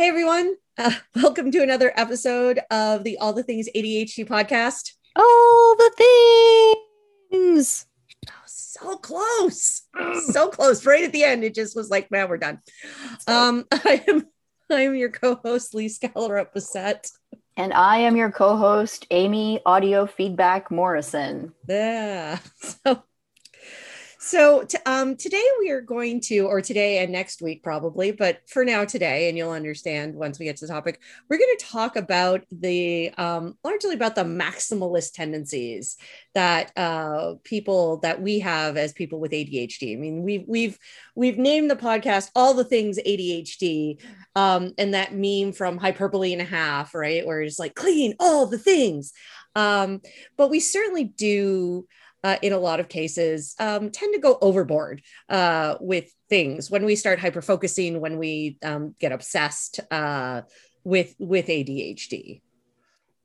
Hey everyone, uh, welcome to another episode of the All the Things ADHD podcast. All the things. Oh, so close, so close. Right at the end, it just was like, man, we're done. Um, I am, I am your co-host Lee Skallerup Bessette. And I am your co-host Amy Audio Feedback Morrison. Yeah. So so t- um, today we are going to, or today and next week probably, but for now today, and you'll understand once we get to the topic, we're going to talk about the um, largely about the maximalist tendencies that uh, people that we have as people with ADHD. I mean, we've we've we've named the podcast all the things ADHD, um, and that meme from hyperbole and a half, right, where it's like clean all the things. Um, but we certainly do uh, in a lot of cases um, tend to go overboard uh, with things when we start hyper focusing when we um, get obsessed uh, with with adhd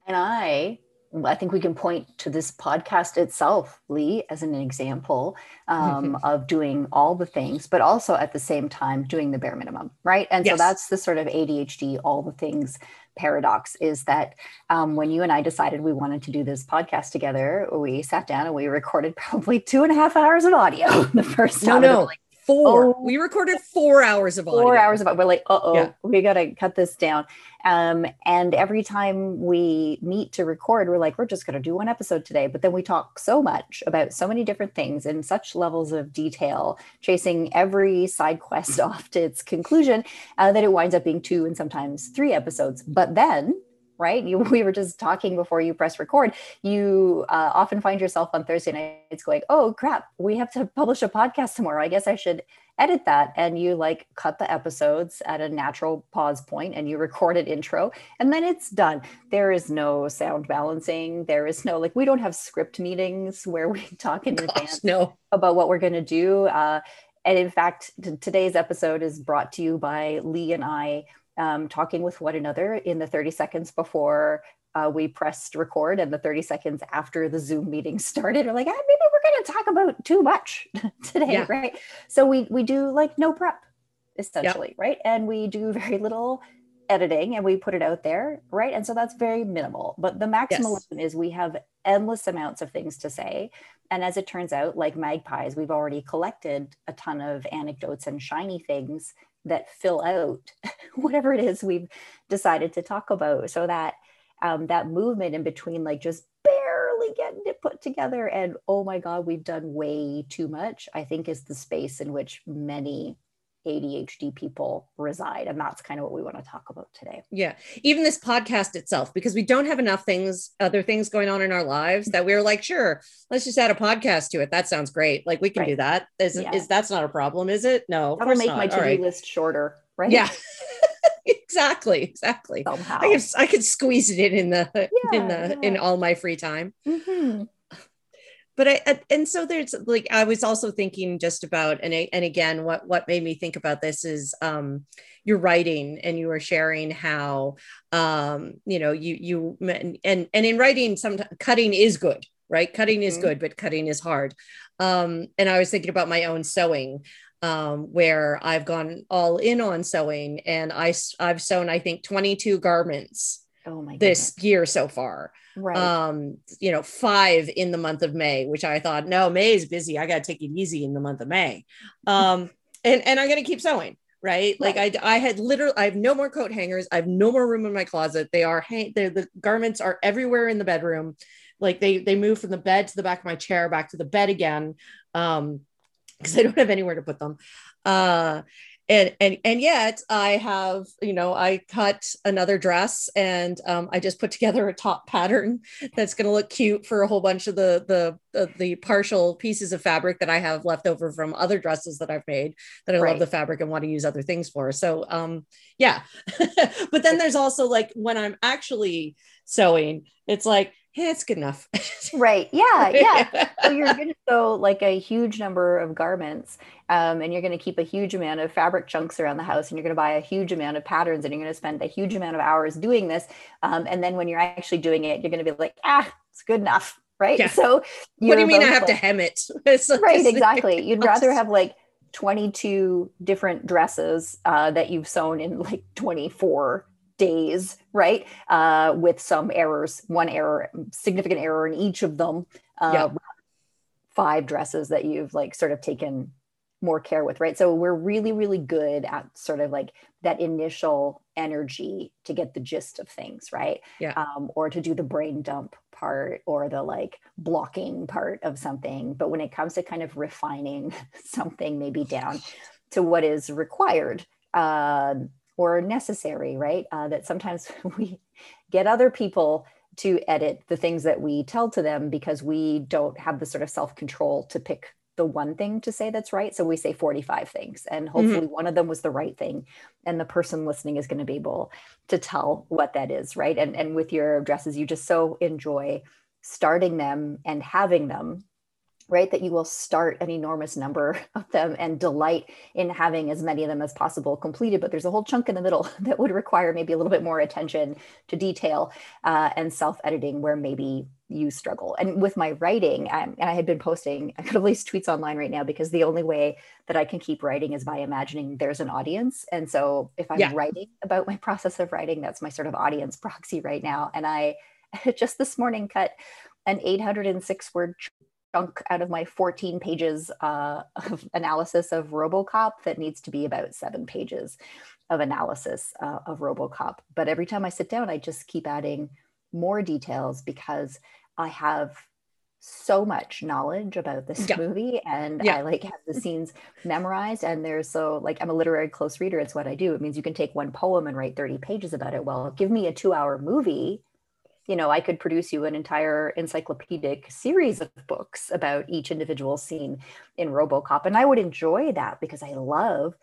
and i I think we can point to this podcast itself, Lee, as an example um, mm-hmm. of doing all the things, but also at the same time doing the bare minimum, right? And yes. so that's the sort of ADHD, all the things paradox is that um, when you and I decided we wanted to do this podcast together, we sat down and we recorded probably two and a half hours of audio the first time. No, no. Like, four. Oh, we recorded four hours of audio. Four hours of We're like, uh oh, yeah. we got to cut this down. Um, and every time we meet to record, we're like, we're just going to do one episode today. But then we talk so much about so many different things in such levels of detail, chasing every side quest off to its conclusion, uh, that it winds up being two and sometimes three episodes. But then right? You, we were just talking before you press record. You uh, often find yourself on Thursday nights going, "Oh crap, we have to publish a podcast tomorrow. I guess I should edit that." And you like cut the episodes at a natural pause point, and you record an intro, and then it's done. There is no sound balancing. There is no like we don't have script meetings where we talk in Gosh, advance no. about what we're going to do. Uh, and in fact, t- today's episode is brought to you by Lee and I um, talking with one another in the 30 seconds before uh, we pressed record and the 30 seconds after the Zoom meeting started. We're like, ah, maybe we're going to talk about too much today, yeah. right? So we we do like no prep, essentially, yep. right? And we do very little editing and we put it out there, right? And so that's very minimal. But the maximalism yes. is we have endless amounts of things to say. And as it turns out, like magpies, we've already collected a ton of anecdotes and shiny things that fill out whatever it is we've decided to talk about. So that um, that movement in between like just barely getting it put together and oh my god we've done way too much i think is the space in which many ADHD people reside. And that's kind of what we want to talk about today. Yeah. Even this podcast itself, because we don't have enough things, other things going on in our lives that we're like, sure, let's just add a podcast to it. That sounds great. Like we can right. do that. Is, yeah. is that's not a problem, is it? No. That'll make not. my to-do right. list shorter, right? Yeah. exactly. Exactly. Somehow. I could, I could squeeze it in in the yeah, in the yeah. in all my free time. Mm-hmm but I and so there's like I was also thinking just about and and again what what made me think about this is um your writing and you were sharing how um you know you you and and in writing sometimes cutting is good right cutting is mm-hmm. good but cutting is hard um and I was thinking about my own sewing um, where I've gone all in on sewing and I I've sewn I think 22 garments oh my this year so far. Right. Um you know five in the month of may which i thought no may is busy. I gotta take it easy in the month of may. Um and and i'm gonna keep sewing right? Like right. i i had literally i have no more coat hangers. I have no more room in my closet. They are hang the garments are everywhere in the bedroom. Like they they move from the bed to the back of my chair back to the bed again um because i don't have anywhere to put them. Uh and and and yet i have you know i cut another dress and um, i just put together a top pattern that's going to look cute for a whole bunch of the, the the the partial pieces of fabric that i have left over from other dresses that i've made that i right. love the fabric and want to use other things for so um yeah but then there's also like when i'm actually sewing it's like yeah, it's good enough. right. Yeah. Yeah. so you're going to sew like a huge number of garments um, and you're going to keep a huge amount of fabric chunks around the house and you're going to buy a huge amount of patterns and you're going to spend a huge amount of hours doing this. Um, and then when you're actually doing it, you're going to be like, ah, it's good enough. Right. Yeah. So what do you mean I have like, to hem it? right. Exactly. You'd rather have like 22 different dresses uh, that you've sewn in like 24 days, right? Uh, with some errors, one error, significant error in each of them. Uh, yeah. Five dresses that you've like sort of taken more care with, right? So we're really, really good at sort of like that initial energy to get the gist of things, right? Yeah. Um, or to do the brain dump part or the like blocking part of something. But when it comes to kind of refining something, maybe down to what is required, uh, or necessary, right? Uh, that sometimes we get other people to edit the things that we tell to them because we don't have the sort of self control to pick the one thing to say that's right. So we say 45 things, and hopefully mm-hmm. one of them was the right thing. And the person listening is going to be able to tell what that is, right? And, and with your dresses, you just so enjoy starting them and having them right? That you will start an enormous number of them and delight in having as many of them as possible completed. But there's a whole chunk in the middle that would require maybe a little bit more attention to detail uh, and self editing where maybe you struggle. And with my writing, um, and I had been posting, I could at least tweets online right now because the only way that I can keep writing is by imagining there's an audience. And so if I'm yeah. writing about my process of writing, that's my sort of audience proxy right now. And I just this morning cut an 806 word chunk out of my 14 pages uh, of analysis of Robocop that needs to be about seven pages of analysis uh, of Robocop. But every time I sit down, I just keep adding more details because I have so much knowledge about this yeah. movie and yeah. I like have the scenes memorized and there's so like I'm a literary close reader it's what I do it means you can take one poem and write 30 pages about it well give me a 2 hour movie you know, I could produce you an entire encyclopedic series of books about each individual scene in Robocop. And I would enjoy that because I love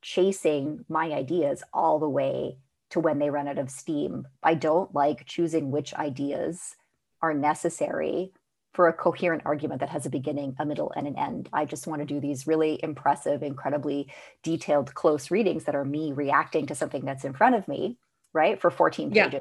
chasing my ideas all the way to when they run out of steam. I don't like choosing which ideas are necessary for a coherent argument that has a beginning, a middle, and an end. I just want to do these really impressive, incredibly detailed, close readings that are me reacting to something that's in front of me, right? For 14 pages. Yeah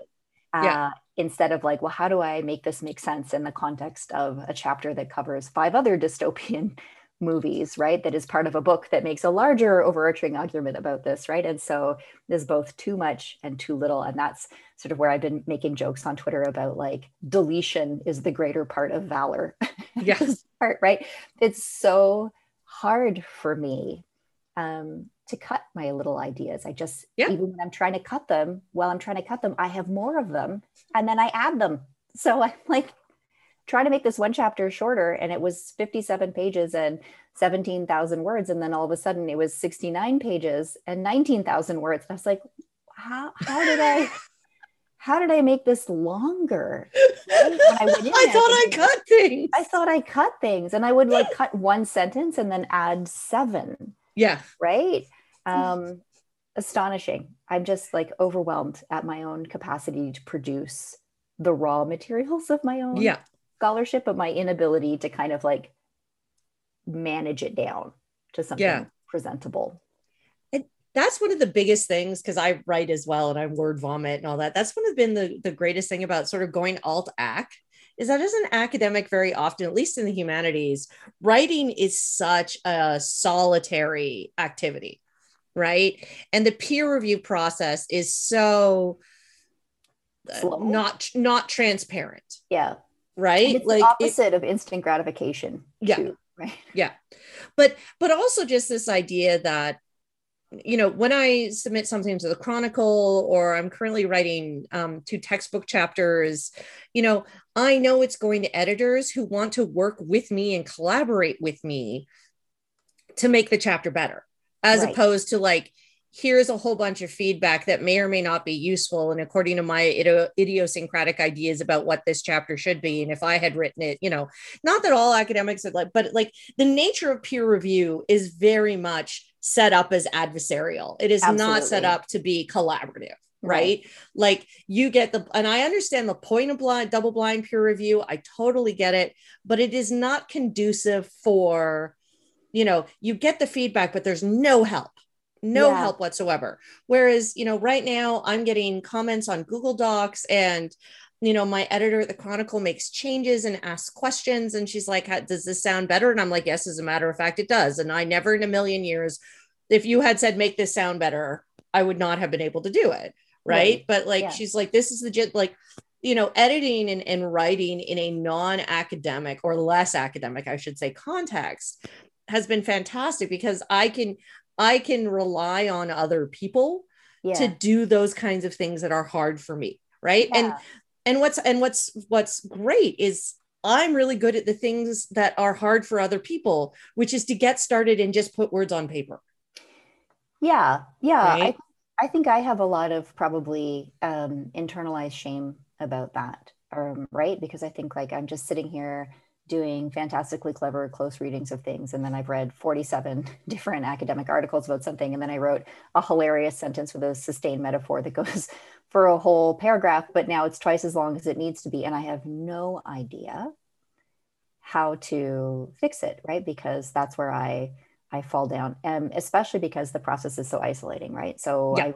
yeah. Instead of like, well, how do I make this make sense in the context of a chapter that covers five other dystopian movies, right? That is part of a book that makes a larger overarching argument about this, right? And so there's both too much and too little. And that's sort of where I've been making jokes on Twitter about like deletion is the greater part of valor. Yes. part, right? It's so hard for me um, to cut my little ideas. I just, yeah. even when I'm trying to cut them, while I'm trying to cut them, I have more of them and then I add them. So I'm like trying to make this one chapter shorter and it was 57 pages and 17,000 words. And then all of a sudden it was 69 pages and 19,000 words. I was like, how, how did I? how did I make this longer? Right? I, I thought I cut things. I thought I cut things and I would like cut one sentence and then add seven. Yeah. Right um, astonishing. I'm just like overwhelmed at my own capacity to produce the raw materials of my own yeah. scholarship, but my inability to kind of like manage it down to something yeah. presentable. And that's one of the biggest things because I write as well and I word vomit and all that. That's one of been the, the greatest thing about sort of going alt ac is that as an academic, very often, at least in the humanities, writing is such a solitary activity right? And the peer review process is so uh, Slow. not not transparent. Yeah. Right? Like opposite it, of instant gratification yeah. too, right? Yeah. But but also just this idea that you know when i submit something to the chronicle or i'm currently writing um, two textbook chapters you know i know it's going to editors who want to work with me and collaborate with me to make the chapter better as right. opposed to like here's a whole bunch of feedback that may or may not be useful and according to my idiosyncratic ideas about what this chapter should be and if i had written it you know not that all academics are like but like the nature of peer review is very much set up as adversarial it is Absolutely. not set up to be collaborative right? right? Like you get the, and I understand the point of blind, double blind peer review. I totally get it, but it is not conducive for you know you get the feedback but there's no help no yeah. help whatsoever whereas you know right now i'm getting comments on google docs and you know, my editor at the Chronicle makes changes and asks questions. And she's like, Does this sound better? And I'm like, Yes, as a matter of fact, it does. And I never in a million years, if you had said, Make this sound better, I would not have been able to do it. Right. right. But like, yeah. she's like, This is legit. Like, you know, editing and, and writing in a non academic or less academic, I should say, context has been fantastic because I can. I can rely on other people yeah. to do those kinds of things that are hard for me right yeah. and and what's and what's what's great is i'm really good at the things that are hard for other people which is to get started and just put words on paper yeah yeah right? I, I think i have a lot of probably um, internalized shame about that um, right because i think like i'm just sitting here doing fantastically clever close readings of things. And then i've read 47 different academic articles about something. And then i wrote a hilarious sentence with a sustained metaphor that goes for a whole paragraph. But now it's twice as long as it needs to be. And i have no idea how to fix it right? Because that's where i i fall down. And especially because the process is so isolating right? So yeah. i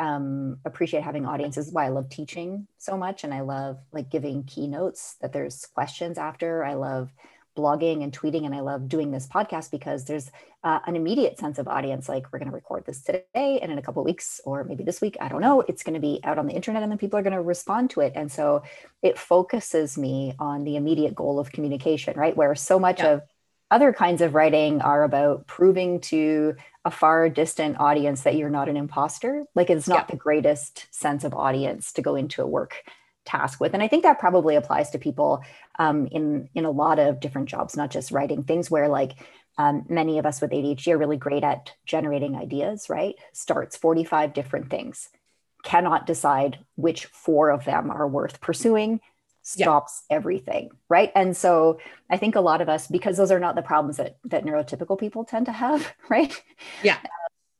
um, appreciate having audiences. Why i love teaching so much and i love like giving keynotes that there's questions after. I love blogging and tweeting and i love doing this podcast because there's uh, an immediate sense of audience like we're going to record this today and in a couple weeks or maybe this week i don't know it's going to be out on the internet and then people are going to respond to it. And so it focuses me on the immediate goal of communication right? Where so much yeah. of other kinds of writing are about proving to a far distant audience that you're not an imposter. Like it's not yeah. the greatest sense of audience to go into a work task with. And I think that probably applies to people um, in in a lot of different jobs, not just writing things where like um, many of us with ADHD are really great at generating ideas, right? Starts 45 different things, cannot decide which four of them are worth pursuing, stops yeah. everything right? And so i think a lot of us because those are not the problems that that neurotypical people tend to have right? Yeah.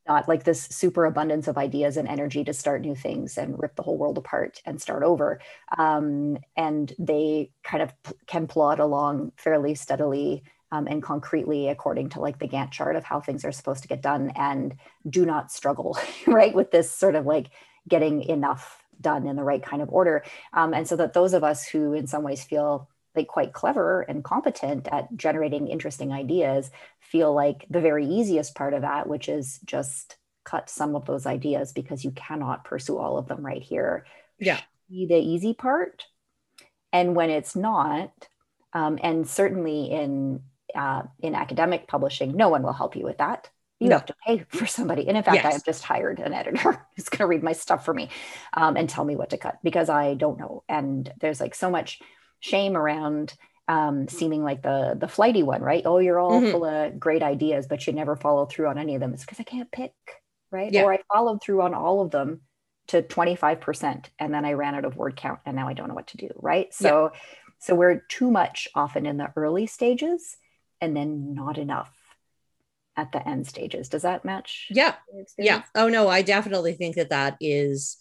Not like this super abundance of ideas and energy to start new things and rip the whole world apart and start over. Um, and they kind of p- can plod along fairly steadily um, and concretely according to like the gantt chart of how things are supposed to get done and do not struggle right with this sort of like getting enough done in the right kind of order. Um, and so that those of us who, in some ways, feel like quite clever and competent at generating interesting ideas feel like the very easiest part of that, which is just cut some of those ideas because you cannot pursue all of them right here. Yeah. Be the easy part. And when it's not, um, and certainly in uh, in academic publishing, no one will help you with that you no. have to pay for somebody. And in fact, yes. I have just hired an editor who's going to read my stuff for me um, and tell me what to cut because I don't know. And there's like so much shame around um, seeming like the the flighty one, right? Oh, you're all mm-hmm. full of great ideas, but you never follow through on any of them. It's because I can't pick, right? Yeah. Or I followed through on all of them to 25% and then I ran out of word count and now I don't know what to do, right? So yeah. so we're too much often in the early stages and then not enough at the end stages. Does that match? Yeah. Yeah. Oh no, I definitely think that that is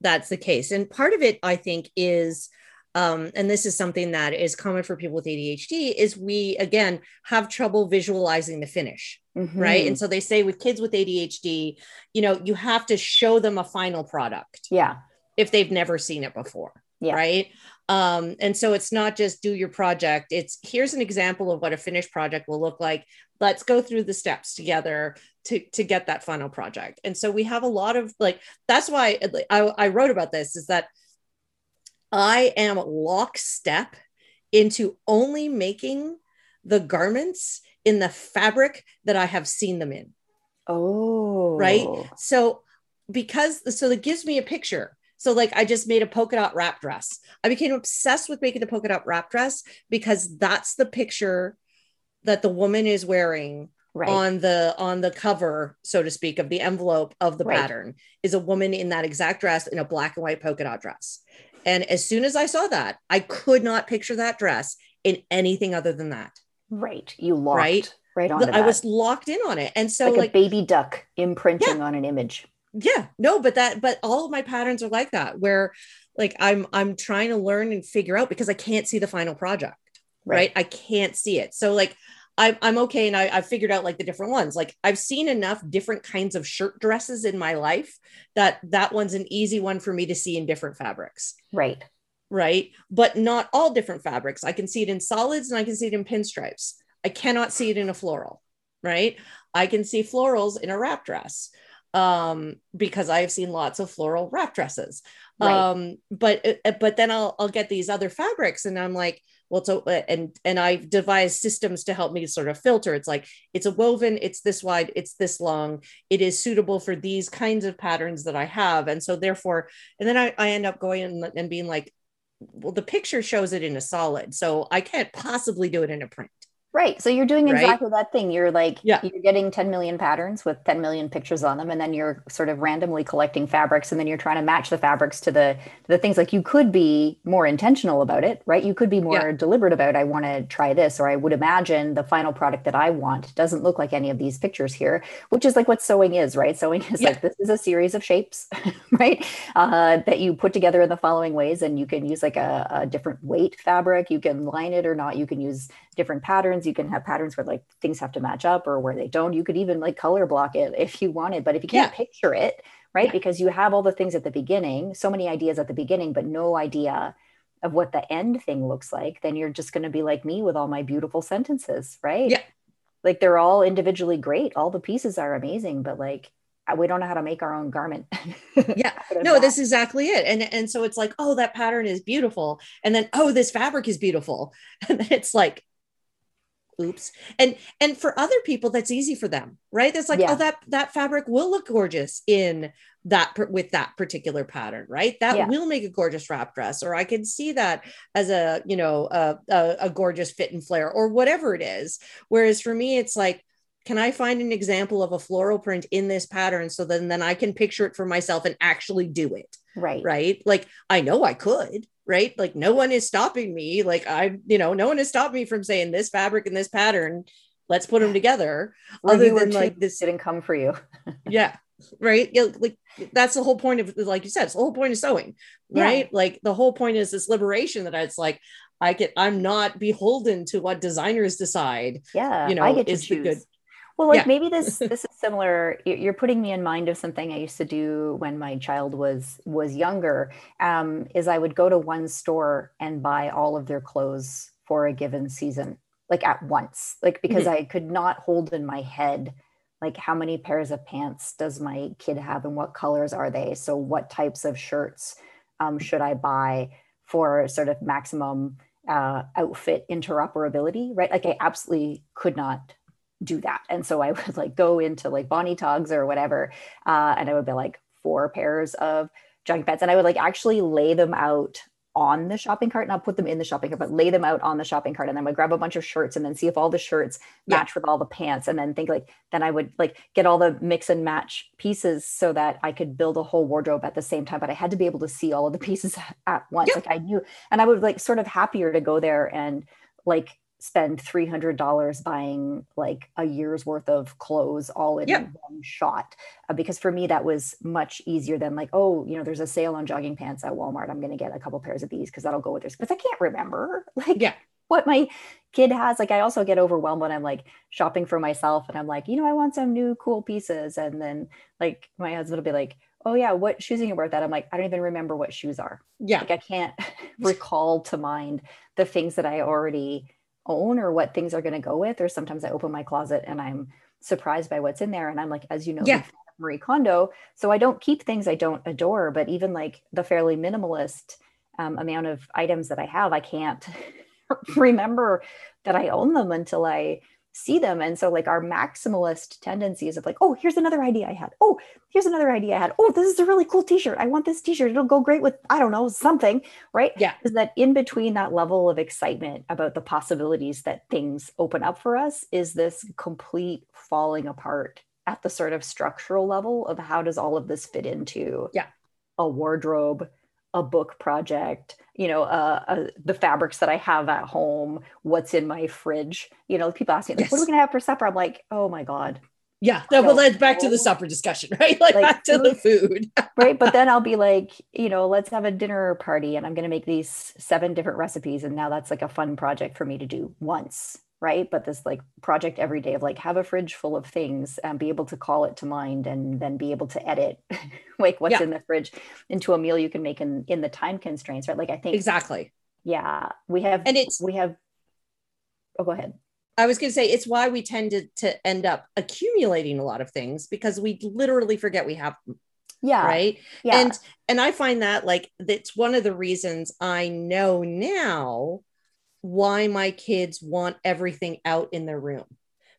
that's the case. And part of it I think is um, and this is something that is common for people with ADHD is we again have trouble visualizing the finish mm-hmm. right and so they say with kids with ADHD you know you have to show them a final product yeah if they've never seen it before yeah. right? Um, and so it's not just do your project it's here's an example of what a finished project will look like. Let's go through the steps together to to get that final project. And so we have a lot of like that's why I, I wrote about this is that i am lockstep into only making the garments in the fabric that i have seen them in. Oh. Right? So because so it gives me a picture so like I just made a polka dot wrap dress. I became obsessed with making the polka dot wrap dress because that's the picture that the woman is wearing right. on the on the cover, so to speak, of the envelope of the right. pattern is a woman in that exact dress in a black and white polka dot dress. And as soon as I saw that, I could not picture that dress in anything other than that. Right. You locked right, right on. I was locked in on it. And so like, like a baby duck imprinting yeah. on an image yeah no but that but all of my patterns are like that where like i'm i'm trying to learn and figure out because i can't see the final project right, right? i can't see it so like I'm, I'm okay and I, i've figured out like the different ones like i've seen enough different kinds of shirt dresses in my life that that one's an easy one for me to see in different fabrics right right? But not all different fabrics. I can see it in solids and I can see it in pinstripes. I cannot see it in a floral, right? I can see florals in a wrap dress um, because I have seen lots of floral wrap dresses. Right. Um, but uh, but then I'll I'll get these other fabrics and I'm like, well, so uh, and and I've devised systems to help me sort of filter. It's like it's a woven, it's this wide, it's this long, it is suitable for these kinds of patterns that I have, and so therefore, and then I, I end up going and, and being like, well, the picture shows it in a solid, so I can't possibly do it in a print. Right. So you're doing exactly right? that thing. You're like, yeah. you're getting 10 million patterns with 10 million pictures on them. And then you're sort of randomly collecting fabrics. And then you're trying to match the fabrics to the, to the things like you could be more intentional about it, right? You could be more yeah. deliberate about, I want to try this, or I would imagine the final product that I want doesn't look like any of these pictures here, which is like what sewing is, right? Sewing is yeah. like, this is a series of shapes, right? Uh, that you put together in the following ways. And you can use like a, a different weight fabric. You can line it or not. You can use different patterns. You can have patterns where like things have to match up or where they don't. You could even like color block it if you wanted, but if you can't yeah. picture it, right? Yeah. Because you have all the things at the beginning, so many ideas at the beginning, but no idea of what the end thing looks like, then you're just going to be like me with all my beautiful sentences, right? Yeah. Like they're all individually great. All the pieces are amazing, but like we don't know how to make our own garment. yeah. No, that's exactly it. And and so it's like, oh, that pattern is beautiful. And then, oh, this fabric is beautiful. And then it's like, oops and and for other people that's easy for them right that's like oh, yeah. oh that that fabric will look gorgeous in that with that particular pattern right that yeah. will make a gorgeous wrap dress or i can see that as a you know a, a, a gorgeous fit and flare or whatever it is whereas for me it's like can I find an example of a floral print in this pattern so then then I can picture it for myself and actually do it? Right. Right. Like I know I could, right? Like no one is stopping me. Like I, you know, no one has stopped me from saying this fabric and this pattern, let's put them together. Other than like this didn't come for you. yeah. Right. Yeah, like that's the whole point of like you said, it's the whole point of sewing, right? Yeah. Like the whole point is this liberation that it's like I get I'm not beholden to what designers decide. Yeah. You know, I get to choose. good well, like yeah. maybe this this is similar. You're putting me in mind of something I used to do when my child was was younger. Um, is I would go to one store and buy all of their clothes for a given season, like at once, like because mm-hmm. I could not hold in my head like how many pairs of pants does my kid have and what colors are they? So what types of shirts um, should I buy for sort of maximum uh, outfit interoperability? Right? Like I absolutely could not do that. And so I would like go into like Bonnie Togs or whatever, uh, and I would be like four pairs of jogging pants, and I would like actually lay them out on the shopping cart, not put them in the shopping cart, but lay them out on the shopping cart. And then I would grab a bunch of shirts and then see if all the shirts match yeah. with all the pants. And then think like, then I would like get all the mix and match pieces so that I could build a whole wardrobe at the same time. But I had to be able to see all of the pieces at once. Yeah. Like I knew, and I would like sort of happier to go there and like spend $300 buying like a year's worth of clothes all in yep. one shot uh, because for me that was much easier than like oh you know there's a sale on jogging pants at walmart. I'm going to get a couple pairs of these because that'll go with this. Because i can't remember like yeah. what my kid has. Like i also get overwhelmed when i'm like shopping for myself and i'm like you know i want some new cool pieces. And then like my husband will be like oh yeah what shoes are you wear that i'm like i don't even remember what shoes are. Yeah. Like i can't recall to mind the things that i already own or what things are going to go with or sometimes i open my closet and i'm surprised by what's in there and i'm like as you know yeah. marie kondo so i don't keep things i don't adore but even like the fairly minimalist um, amount of items that i have i can't remember that i own them until i see them. And so, like, our maximalist tendencies of like, oh, here's another idea I had. Oh, here's another idea I had. Oh, this is a really cool t shirt. I want this t shirt. It'll go great with, I don't know, something, right? Yeah. Is that in between that level of excitement about the possibilities that things open up for us is this complete falling apart at the sort of structural level of how does all of this fit into yeah. a wardrobe, a book project, you know, uh, uh, the fabrics that I have at home, what's in my fridge. You know, people ask me, like, yes. what are we going to have for supper? I'm like, oh my God. Yeah. No, but let's back to the supper discussion, right? Like, like back to the food. right. But then I'll be like, you know, let's have a dinner party and I'm going to make these seven different recipes. And now that's like a fun project for me to do once. Right but this like project every day of like have a fridge full of things and be able to call it to mind and then be able to edit like what's yeah. in the fridge into a meal you can make in in the time constraints right like i think exactly yeah we have and it's we have oh go ahead I was going to say it's why we tend to, to end up accumulating a lot of things because we literally forget we have them. Yeah. Right. Yeah. And and I find that like that's one of the reasons I know now why my kids want everything out in their room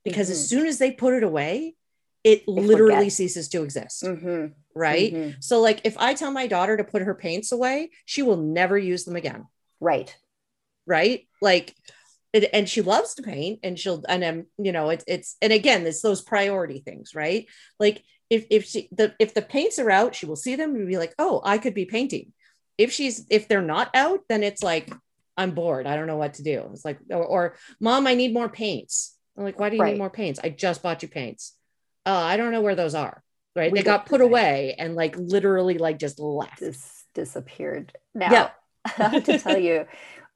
because mm-hmm. as soon as they put it away it they literally forget. ceases to exist mm-hmm. right mm-hmm. so like if i tell my daughter to put her paints away she will never use them again right right like it, and she loves to paint and she'll and um you know it's it's and again it's those priority things right like if if she the if the paints are out she will see them and be like oh i could be painting if she's if they're not out then it's like I'm bored. I don't know what to do. It's like, or, or mom, I need more paints. I'm like, why do you right. need more paints? I just bought you paints. Uh, I don't know where those are. Right. We they got put away and like literally like just left. Dis- disappeared. Now, yeah. I have to tell you,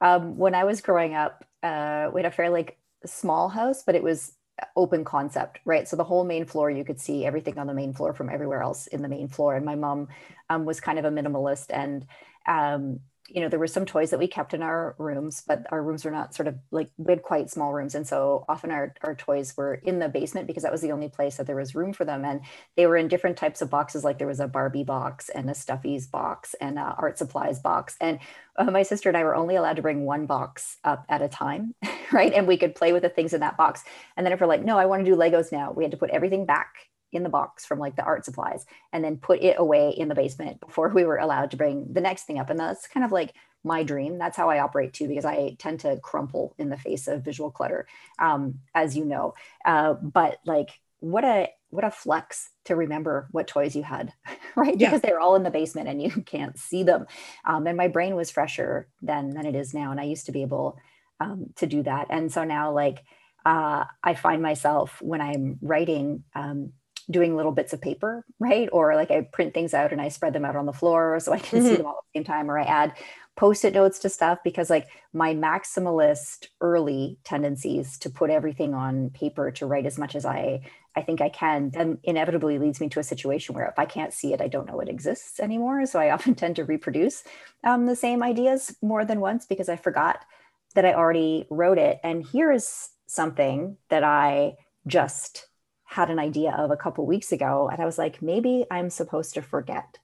um, when I was growing up, uh, we had a fairly like, small house, but it was open concept, right? So the whole main floor, you could see everything on the main floor from everywhere else in the main floor. And my mom um, was kind of a minimalist and um, you know, there were some toys that we kept in our rooms, but our rooms were not sort of like we had quite small rooms. And so often our, our toys were in the basement because that was the only place that there was room for them. And they were in different types of boxes, like there was a Barbie box and a Stuffies box and a art supplies box. And uh, my sister and I were only allowed to bring one box up at a time, right? And we could play with the things in that box. And then if we're like, no, I want to do Legos now, we had to put everything back in the box from like the art supplies and then put it away in the basement before we were allowed to bring the next thing up. And that's kind of like my dream. That's how I operate too, because I tend to crumple in the face of visual clutter, um, as you know. Uh, but like, what a what a flex to remember what toys you had, right? Yeah. Because they're all in the basement and you can't see them. Um, and my brain was fresher then than it is now, and I used to be able um, to do that. And so now, like, uh, I find myself when I'm writing um, doing little bits of paper, right? Or like I print things out and I spread them out on the floor so I can mm-hmm. see them all at the same time, or I add post-it notes to stuff because like my maximalist early tendencies to put everything on paper to write as much as I I think I can then inevitably leads me to a situation where if I can't see it, I don't know it exists anymore. So I often tend to reproduce um, the same ideas more than once because I forgot that I already wrote it. And here is something that I just had an idea of a couple weeks ago and i was like maybe i'm supposed to forget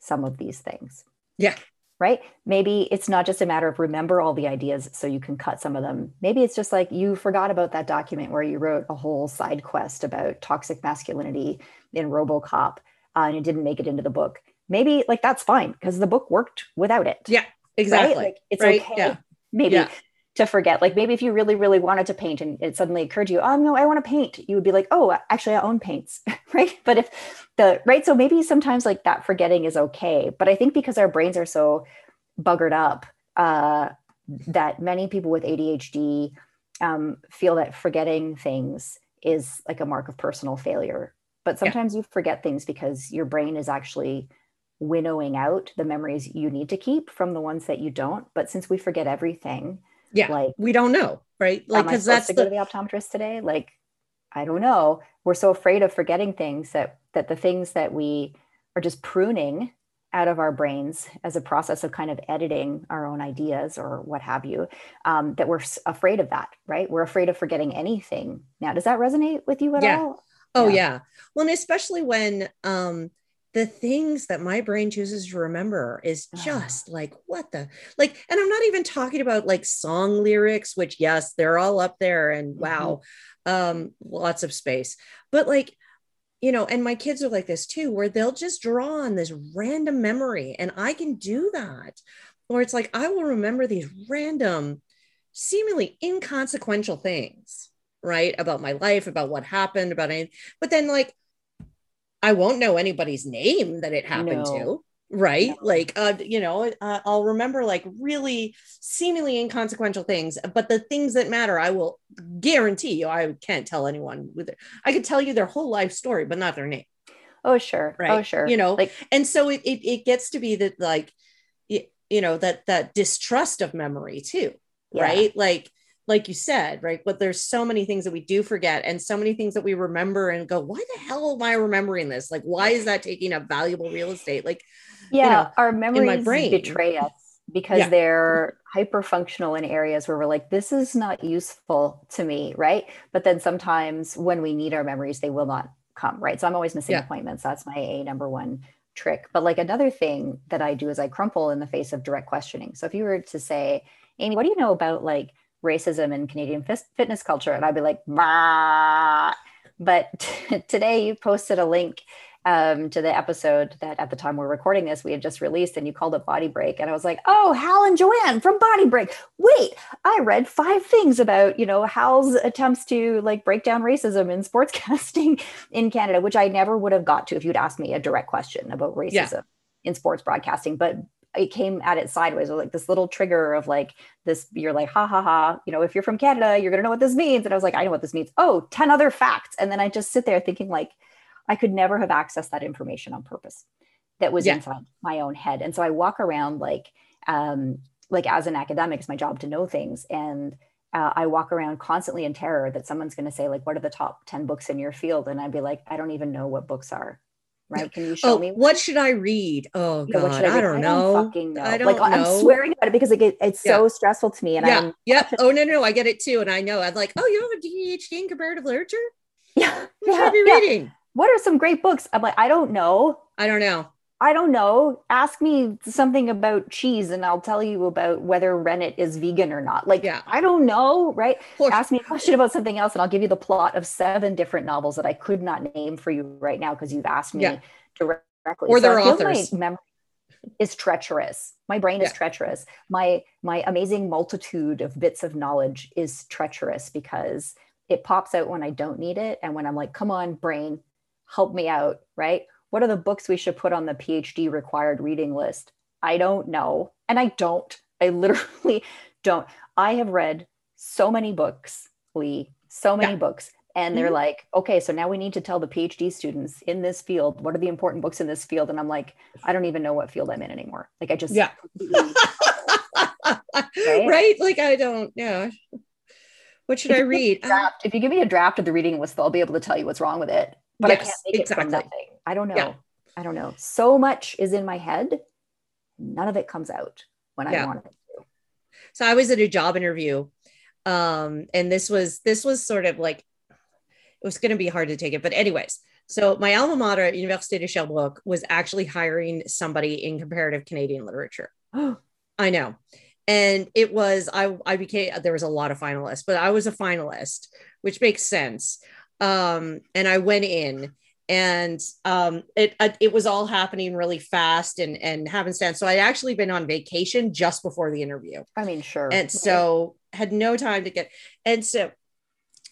some of these things. Yeah. Right? Maybe it's not just a matter of remember all the ideas so you can cut some of them. Maybe it's just like you forgot about that document where you wrote a whole side quest about toxic masculinity in robocop uh, and it didn't make it into the book. Maybe like that's fine because the book worked without it. Yeah exactly. Right? like it's right? okay. Yeah. maybe yeah to forget. Like maybe if you really, really wanted to paint and it suddenly occurred to you, oh no, I want to paint, you would be like, oh, actually, I own paints, right? But if the right, so maybe sometimes like that forgetting is okay. But I think because our brains are so buggered up, uh, that many people with ADHD um, feel that forgetting things is like a mark of personal failure. But sometimes yeah. you forget things because your brain is actually winnowing out the memories you need to keep from the ones that you don't. But since we forget everything, yeah like we don't know right? Like because that's to the... go to the optometrist today? Like i don't know. We're so afraid of forgetting things that that the things that we are just pruning out of our brains as a process of kind of editing our own ideas or what have you um, that we're afraid of that right? We're afraid of forgetting anything. Now does that resonate with you at yeah. all? Oh yeah. yeah. Well and especially when um the things that my brain chooses to remember is just like what the like and i'm not even talking about like song lyrics which yes they're all up there and mm-hmm. wow um lots of space. But like you know and my kids are like this too where they'll just draw on this random memory and i can do that. Or it's like i will remember these random seemingly inconsequential things right about my life about what happened about anything but then like I won't know anybody's name that it happened no. to right no. like uh you know uh, i'll remember like really seemingly inconsequential things but the things that matter i will guarantee you i can't tell anyone with it i could tell you their whole life story but not their name oh sure right oh sure you know like and so it, it, it gets to be that like you, you know that that distrust of memory too yeah. right like like you said, right? But there's so many things that we do forget and so many things that we remember and go, why the hell am I remembering this? Like, why is that taking up valuable real estate? Like, yeah, you know, our memories betray us because yeah. they're hyper functional in areas where we're like, this is not useful to me, right? But then sometimes when we need our memories, they will not come, right? So I'm always missing yeah. appointments. That's my A number one trick. But like another thing that I do is I crumple in the face of direct questioning. So if you were to say, Amy, what do you know about like racism in Canadian fitness culture? And I'd be like, bah. But t- today you posted a link um, to the episode that at the time we're recording this, we had just released, and you called it Body Break. And I was like, oh, Hal and Joanne from Body Break. Wait, I read five things about, you know, Hal's attempts to like break down racism in sportscasting in Canada, which I never would have got to if you'd asked me a direct question about racism yeah. in sports broadcasting. But it came at it sideways with like this little trigger of like this you're like ha ha ha you know if you're from canada you're going to know what this means and i was like i know what this means oh 10 other facts and then i just sit there thinking like I could never have accessed that information on purpose that was yeah. inside my own head. And so I walk around like, um, like as an academic, it's my job to know things. And uh, I walk around constantly in terror that someone's going to say, like, what are the top 10 books in your field? And I'd be like, I don't even know what books are. Right. Can you show oh, me? What should I read? Oh God, I, I, don't know. I fucking know. I don't like, know. I'm swearing about it because it, it's yeah. so stressful to me. And yeah, I'm, yeah. Oh no, no, I get it too. And I know I'm like, oh, you have a PhD in comparative literature? Yeah. What yeah, should I be yeah. reading? what are some great books? I'm like, I don't know. I don't know. I don't know. Ask me something about cheese and I'll tell you about whether rennet is vegan or not. Like, yeah. I don't know, right? Ask me a question about something else and I'll give you the plot of seven different novels that I could not name for you right now because you've asked me yeah. directly. Or so their authors. My memory is treacherous. My brain is yeah. treacherous. My my amazing multitude of bits of knowledge is treacherous because it pops out when I don't need it. And when I'm like, come on, brain, help me out, right? What are the books we should put on the PhD required reading list? I don't know. And I don't. I literally don't. I have read so many books, Lee, so many yeah. books. And they're mm-hmm. like, okay, so now we need to tell the PhD students in this field what are the important books in this field. And I'm like, I don't even know what field I'm in anymore. Like, I just, yeah. right? right? Like, I don't, yeah. What should if I read? Draft, if you give me a draft of the reading list, I'll be able to tell you what's wrong with it but yes, I can't make exactly. it from nothing. I don't know. Yeah. I don't know. So much is in my head. None of it comes out when yeah. I want it to. So I was at a job interview. Um, and this was this was sort of like it was going to be hard to take it. But anyways, so my alma mater at Université de Sherbrooke was actually hiring somebody in comparative Canadian literature. Oh, I know. And it was I I became there was a lot of finalists, but I was a finalist, which makes sense um, and I went in and um, it uh, it was all happening really fast and and happenstance. So I'd actually been on vacation just before the interview. I mean, sure. And so had no time to get and so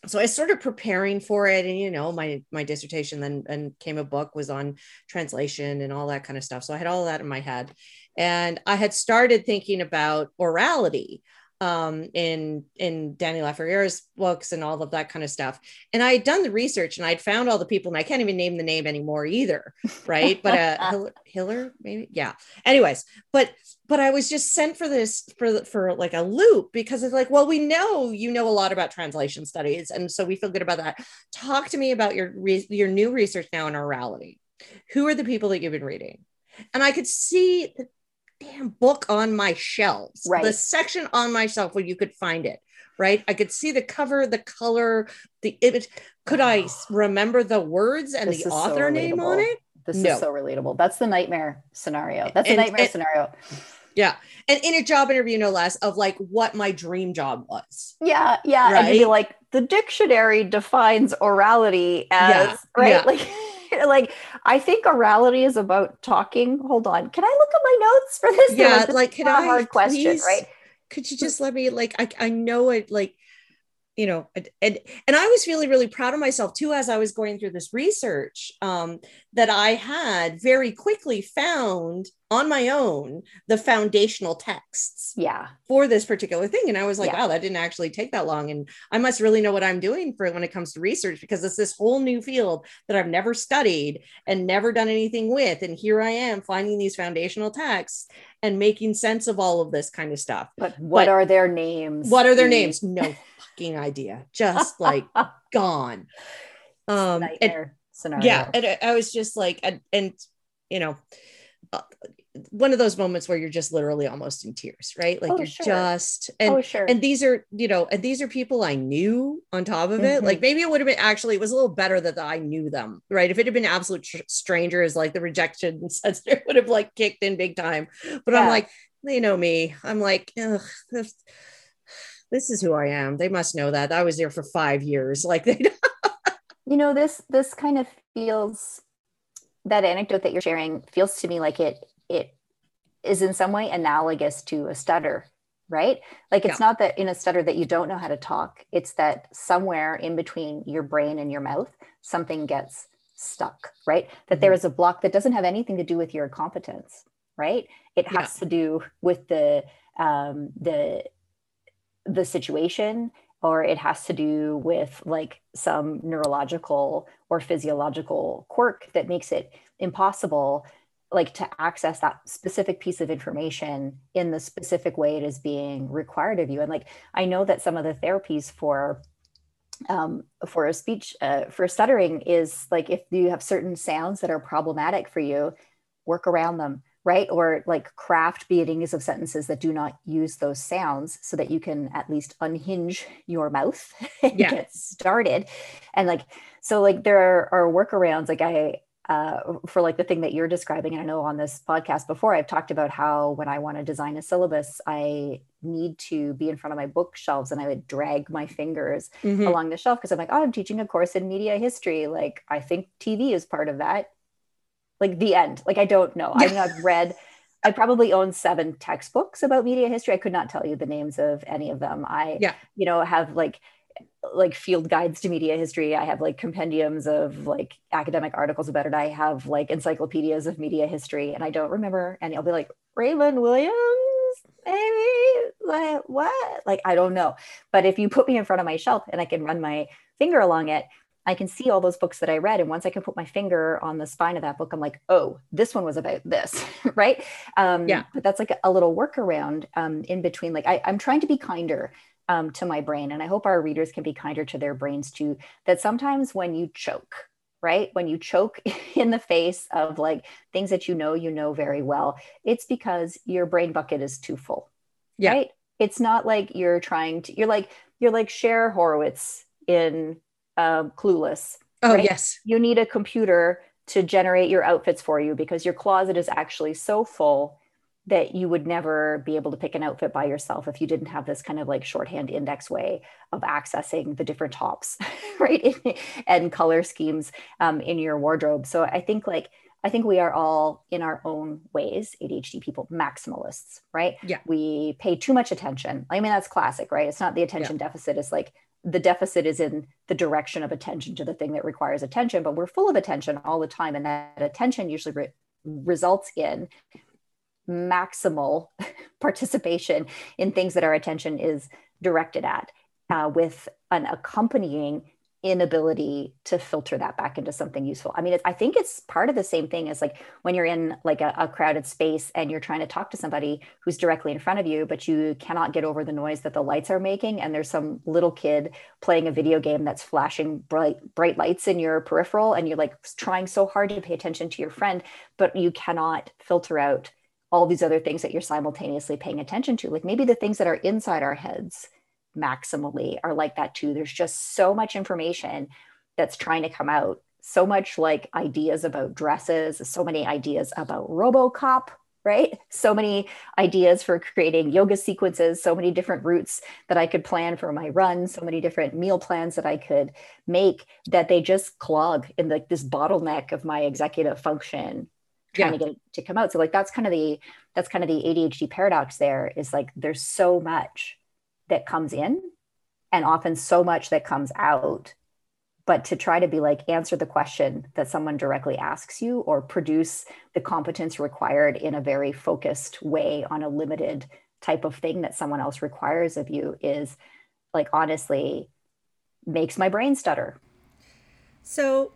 so I started preparing for it, and you know, my my dissertation then and came a book was on translation and all that kind of stuff. So I had all that in my head, and I had started thinking about orality um, in in Dany Laferrière's books and all of that kind of stuff. And I had done the research and I'd found all the people, and I can't even name the name anymore either, right? but uh, Hiller, maybe, yeah. Anyways, but but I was just sent for this for for like a loop because it's like, well, we know you know a lot about translation studies, and so we feel good about that. Talk to me about your re- your new research now in orality. Who are the people that you've been reading? And I could see damn book on my shelves, right. the section on my shelf where you could find it. Right. I could see the cover, the color, the image. Could I remember the words and this the author so name on it? This no. is so relatable. That's the nightmare scenario. That's the nightmare and, scenario. Yeah. And in a job interview, no less, of like what my dream job was. Yeah. Yeah. Right? And be like, the dictionary defines orality as, yeah. right? Yeah. Like, like I think orality is about talking. Hold on. Can I look at my notes for this? Yeah, like, like can I hard please, question, right? Could you just let me like I I know it like you know and and i was feeling really proud of myself too as i was going through this research um, that i had very quickly found on my own the foundational texts yeah. for this particular thing. And i was like yeah. wow that didn't actually take that long. And i must really know what i'm doing for when it comes to research because it's this whole new field that i've never studied and never done anything with. And here i am finding these foundational texts and making sense of all of this kind of stuff. But what but are their names? what are their names? no fucking idea just like gone um and, scenario yeah and i was just like and, and you know uh, one of those moments where you're just literally almost in tears, right? Like oh, you're sure. just and oh, sure. and these are you know and these are people I knew on top of it. Mm-hmm. Like maybe it would have been actually it was a little better that I knew them, right? If it had been absolute tr- strangers, like the rejection it would have like kicked in big time. But yeah. I'm like, they know me. I'm like, this, is who I am. They must know that I was there for five years. Like they. you know this this kind of feels that anecdote that you're sharing feels to me like it it is in some way analogous to a stutter right like it's yeah. not that in a stutter that you don't know how to talk it's that somewhere in between your brain and your mouth something gets stuck right that mm-hmm. there is a block that doesn't have anything to do with your competence right it has yeah. to do with the um the the situation or it has to do with like some neurological or physiological quirk that makes it impossible like to access that specific piece of information in the specific way it is being required of you. And like i know that some of the therapies for um, for a speech uh, for stuttering is like if you have certain sounds that are problematic for you work around them right or like craft beginnings of sentences that do not use those sounds so that you can at least unhinge your mouth and yeah. get started and like so like there are, are workarounds like i uh, for like the thing that you're describing. And I know on this podcast before, I've talked about how when I want to design a syllabus, I need to be in front of my bookshelves and I would drag my fingers mm-hmm. along the shelf because I'm like, oh, I'm teaching a course in media history. Like, I think TV is part of that. Like, the end. Like, I don't know. I mean, I've read. I probably own seven textbooks about media history. I could not tell you the names of any of them. I, yeah. you know, have like like field guides to media history. I have like compendiums of like academic articles about it. I have like encyclopedias of media history, and I don't remember. And I'll be like Raymond Williams, maybe like what? Like I don't know. But if you put me in front of my shelf and I can run my finger along it, I can see all those books that I read. And once I can put my finger on the spine of that book, I'm like, oh, this one was about this, right? Um, yeah. But that's like a little workaround um, in between. Like I, I'm trying to be kinder um, to my brain. And I hope our readers can be kinder to their brains too. That sometimes when you choke, right? When you choke in the face of like things that you know, you know very well, it's because your brain bucket is too full. Yeah. Right. It's not like you're trying to, you're like, you're like Cher Horowitz in um, Clueless. Oh, right? yes. You need a computer to generate your outfits for you because your closet is actually so full that you would never be able to pick an outfit by yourself if you didn't have this kind of like shorthand index way of accessing the different tops right and color schemes um, in your wardrobe so i think like i think we are all in our own ways adhd people maximalists right yeah we pay too much attention i mean that's classic right it's not the attention yeah. deficit it's like the deficit is in the direction of attention to the thing that requires attention but we're full of attention all the time and that attention usually re- results in maximal participation in things that our attention is directed at uh, with an accompanying inability to filter that back into something useful i mean i think it's part of the same thing as like when you're in like a, a, crowded space and you're trying to talk to somebody who's directly in front of you but you cannot get over the noise that the lights are making and there's some little kid playing a video game that's flashing bright bright lights in your peripheral and you're like trying so hard to pay attention to your friend but you cannot filter out all these other things that you're simultaneously paying attention to. Like maybe the things that are inside our heads maximally are like that too. There's just so much information that's trying to come out. So much like ideas about dresses, so many ideas about Robocop, right? So many ideas for creating yoga sequences, so many different routes that I could plan for my run, so many different meal plans that I could make that they just clog in like this bottleneck of my executive function trying yeah. to get it to come out. So like that's kind of the that's kind of the ADHD paradox there is like there's so much that comes in and often so much that comes out but to try to be like answer the question that someone directly asks you or produce the competence required in a very focused way on a limited type of thing that someone else requires of you is like honestly makes my brain stutter. So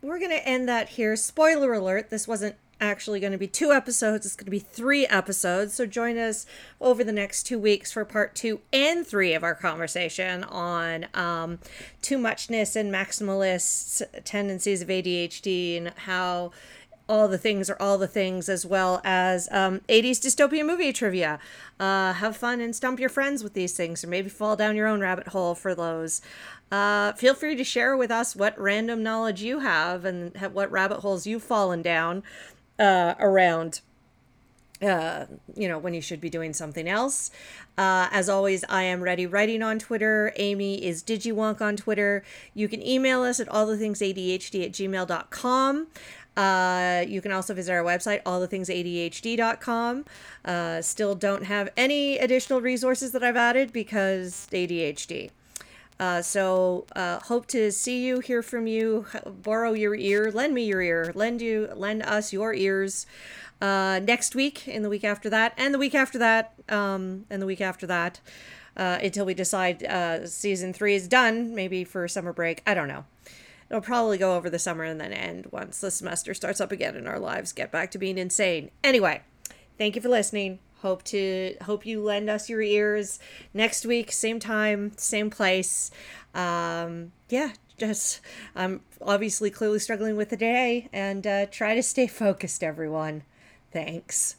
we're going to end that here. Spoiler alert this wasn't actually going to be two episodes. It's going to be three episodes. So join us over the next two weeks for part two and three of our conversation on um, too muchness and maximalists' tendencies of ADHD and how all the things are all the things, as well as um, 80s dystopian movie trivia. Uh, have fun and stump your friends with these things, or maybe fall down your own rabbit hole for those. Uh, feel free to share with us what random knowledge you have and what rabbit holes you've fallen down uh, around uh, you know, when you should be doing something else. Uh, as always, I am ready writing on Twitter. Amy is DigiWonk on Twitter. You can email us at allthethingsADHD at gmail.com. Uh, you can also visit our website, allthethingsADHD.com. Uh, still don't have any additional resources that I've added because ADHD. Uh, so uh, hope to see you, hear from you, borrow your ear, lend me your ear, lend you, lend us your ears. Uh, next week, in the week after that, and the week after that, um, and the week after that, uh, until we decide uh, season three is done, maybe for summer break. I don't know. It'll probably go over the summer and then end once the semester starts up again and our lives get back to being insane. Anyway, thank you for listening hope to hope you lend us your ears next week same time same place. Um yeah just i'm obviously clearly struggling with the day and uh, try to stay focused everyone. Thanks